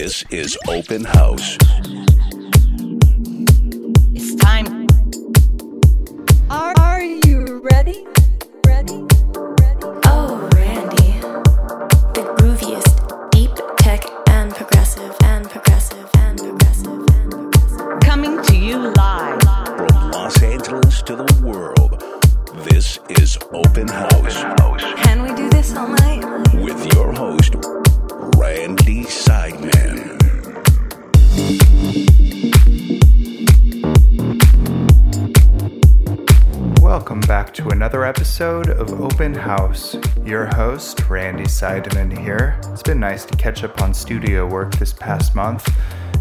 This is Open House. Your host, Randy Seidman here. It's been nice to catch up on studio work this past month,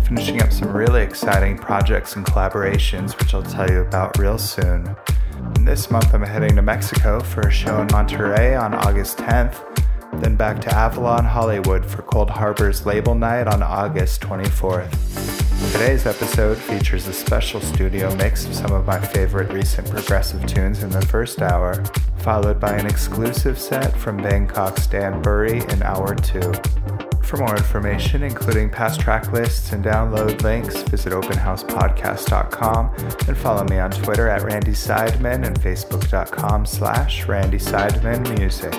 finishing up some really exciting projects and collaborations, which I'll tell you about real soon. And this month, I'm heading to Mexico for a show in Monterrey on August 10th, then back to Avalon, Hollywood for Coldharbour's Label Night on August 24th. Today's episode features a special studio mix of some of my favorite recent progressive tunes in the first hour, followed by an exclusive set from Bangkok's Dan Buri in hour two. For more information, including past track lists and download links, visit openhousepodcast.com and follow me on Twitter at Randy Seidman and Facebook.com slash Randy Seidman Music.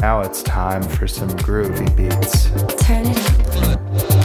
Now it's time for some groovy beats. Turn it up.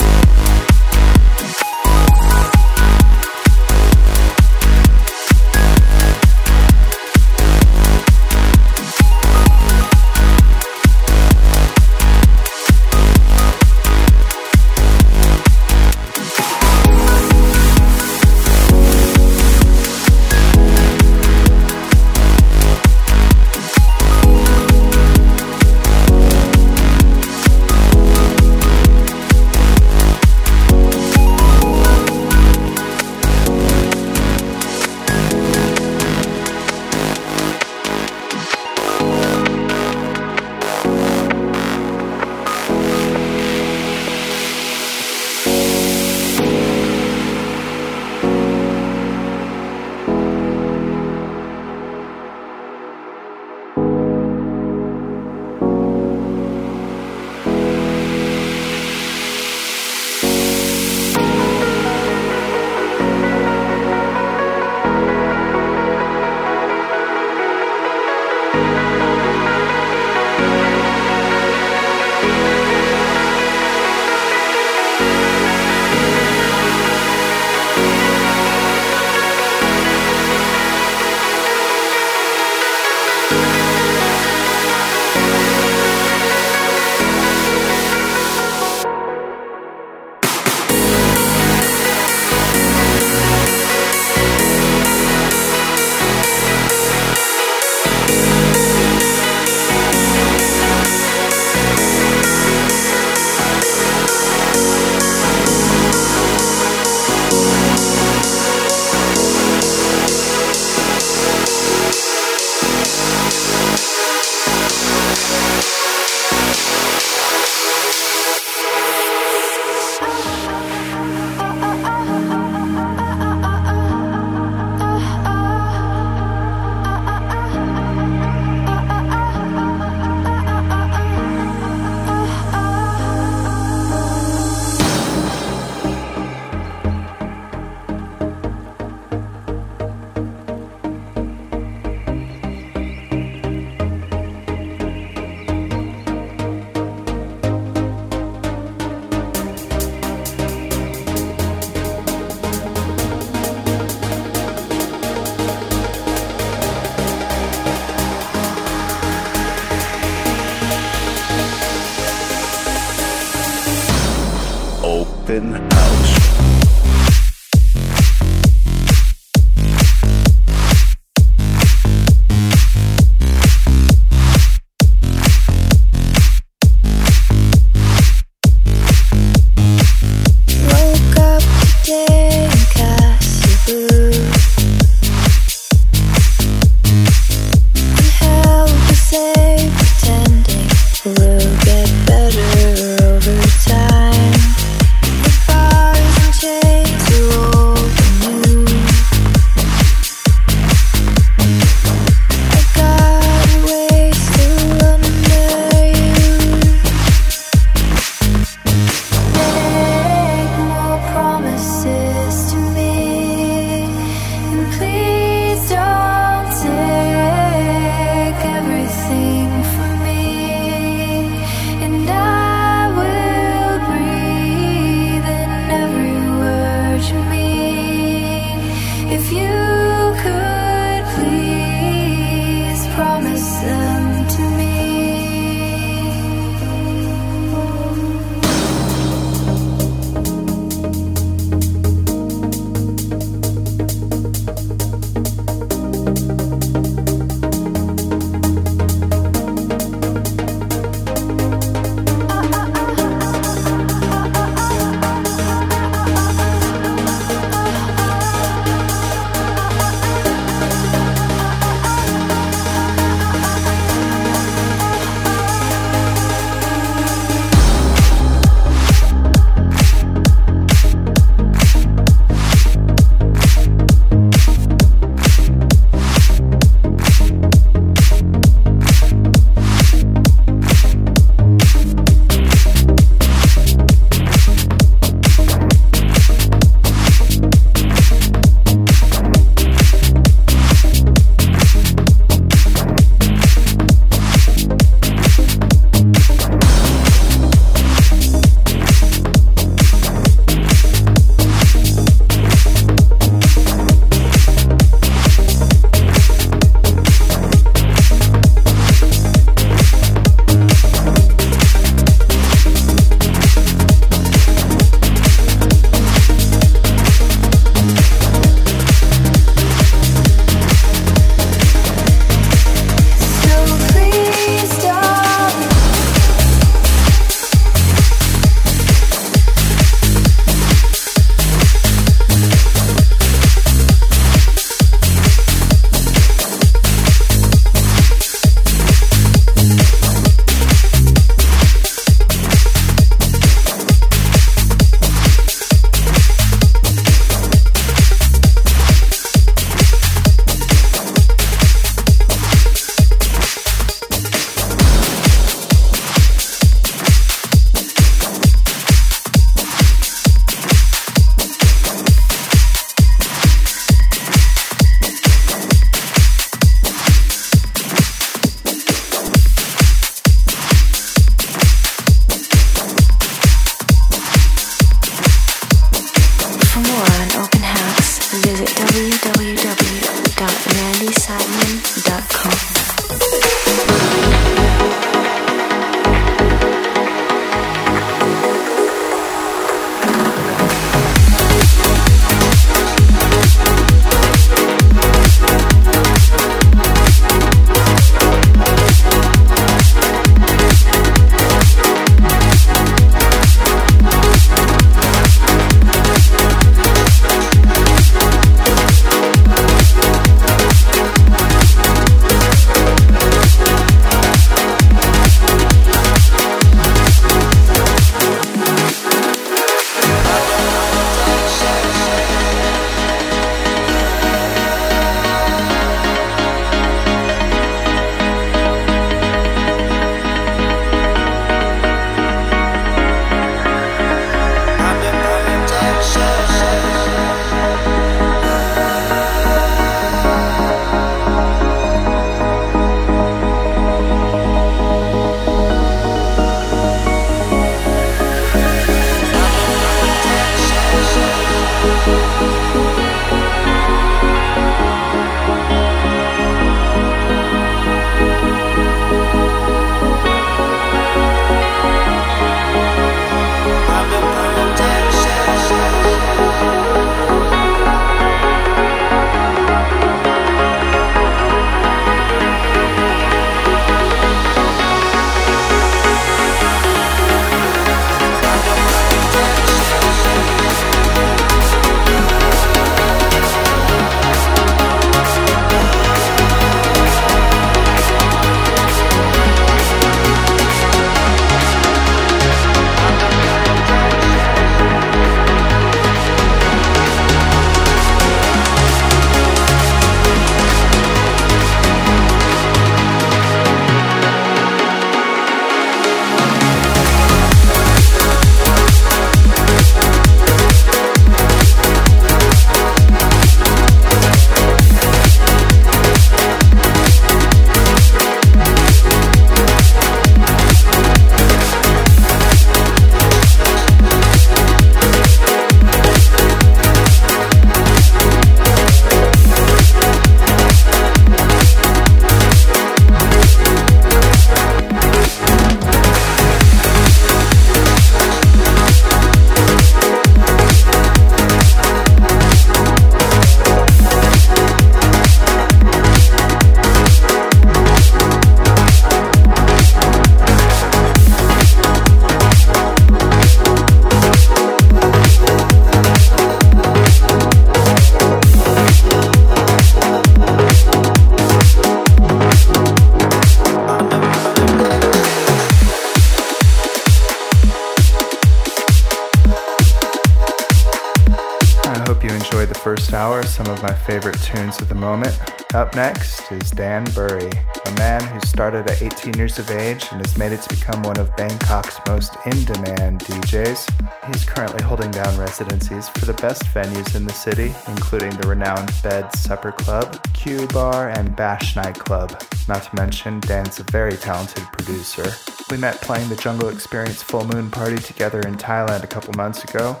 Some of my favorite tunes at the moment. Up next is Dan Buri, a man who started at 18 years of age and has made it to become one of Bangkok's most in demand DJs. He's currently holding down residencies for the best venues in the city, including the renowned Bed Supper Club, Q Bar, and Bash Nightclub. Not to mention, Dan's a very talented producer. We met playing the Jungle Experience Full Moon Party together in Thailand a couple months ago,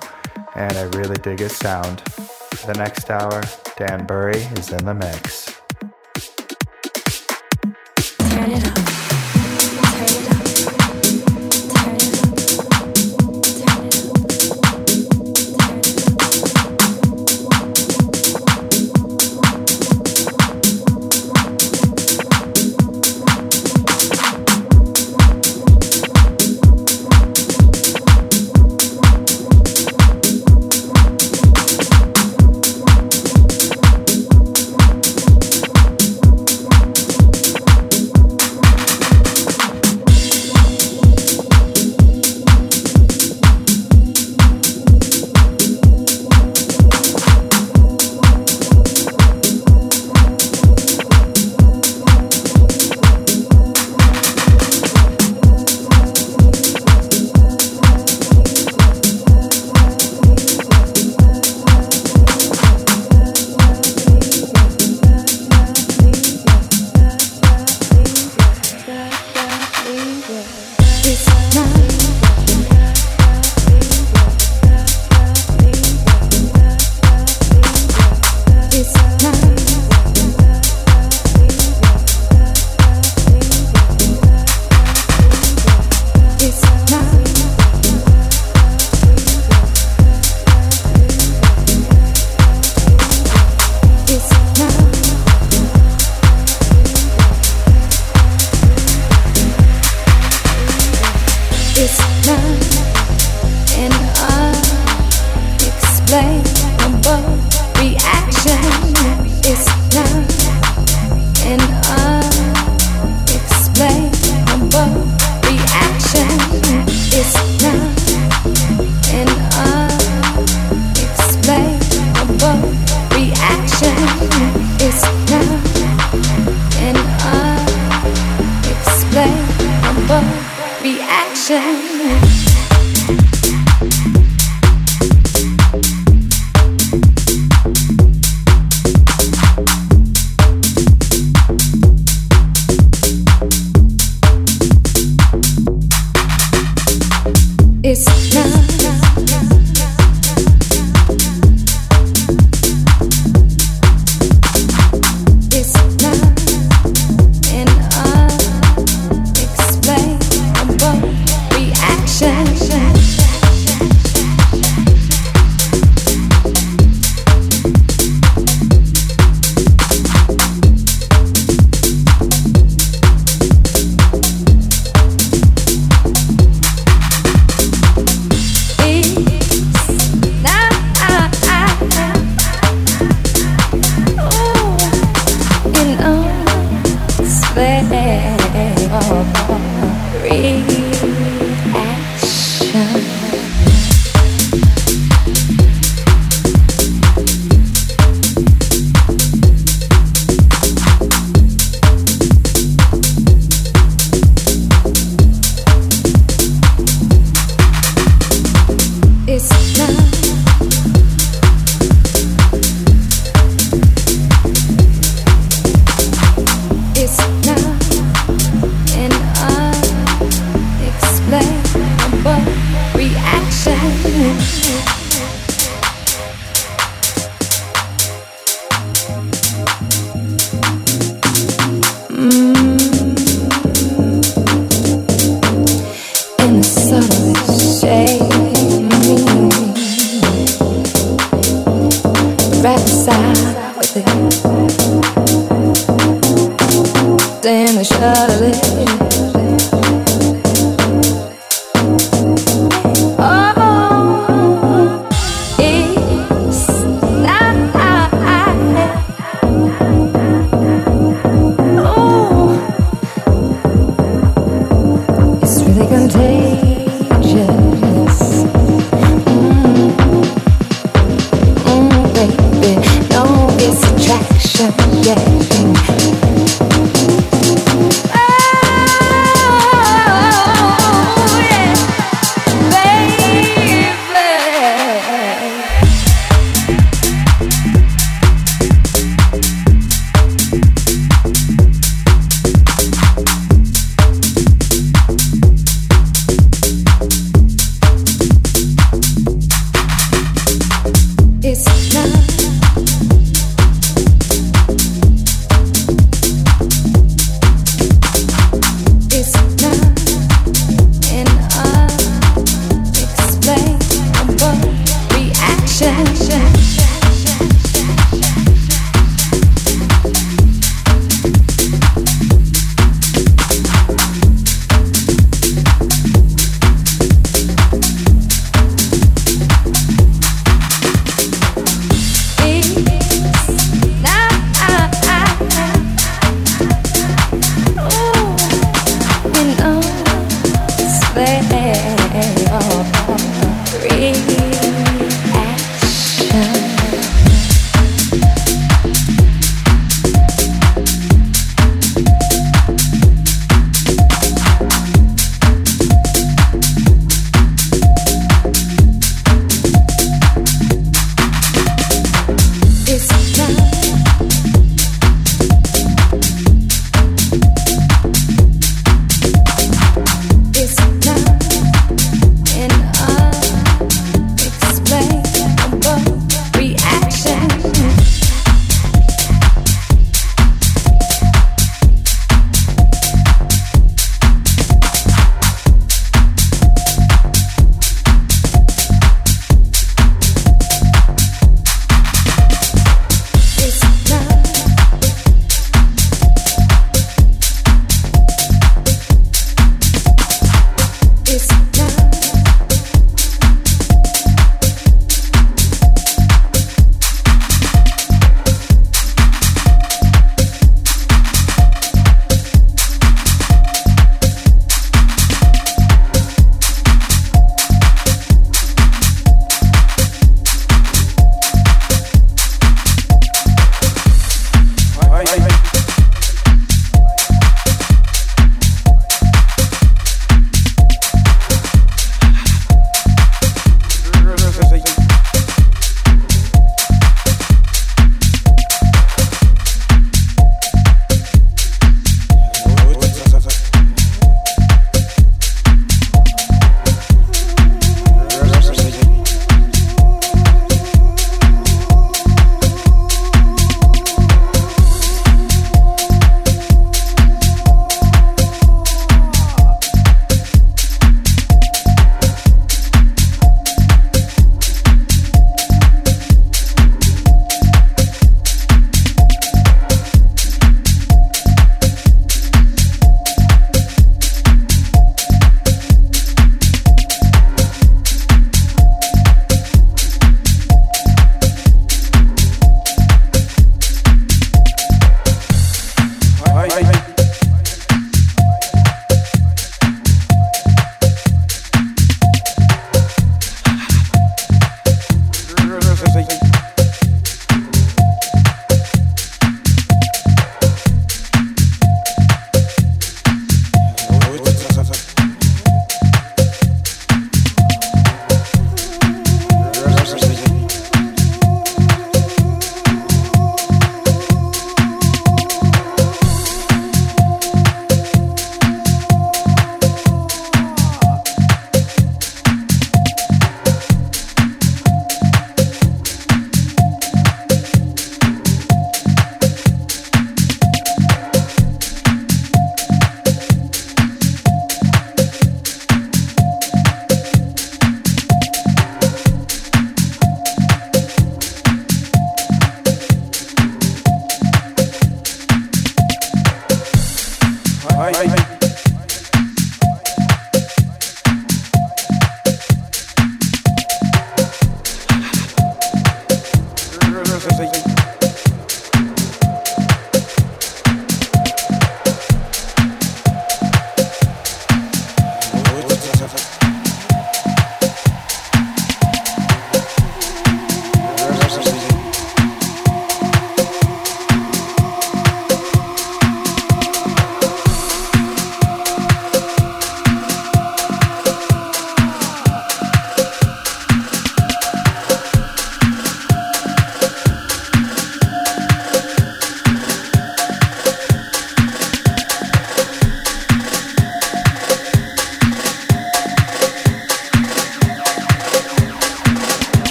and I really dig his sound. For the next hour, Dan Buri is in the mix. Turn it.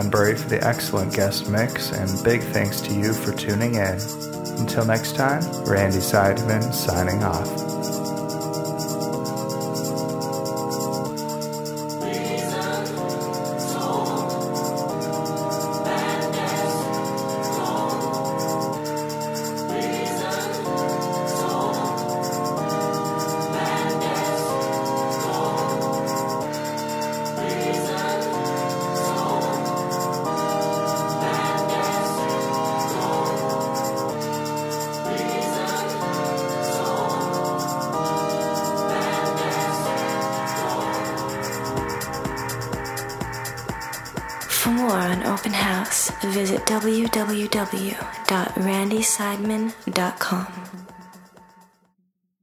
Thanks to Dan Buri for the excellent guest mix, and big thanks to you for tuning in. Until next time, Randy Seidman signing off.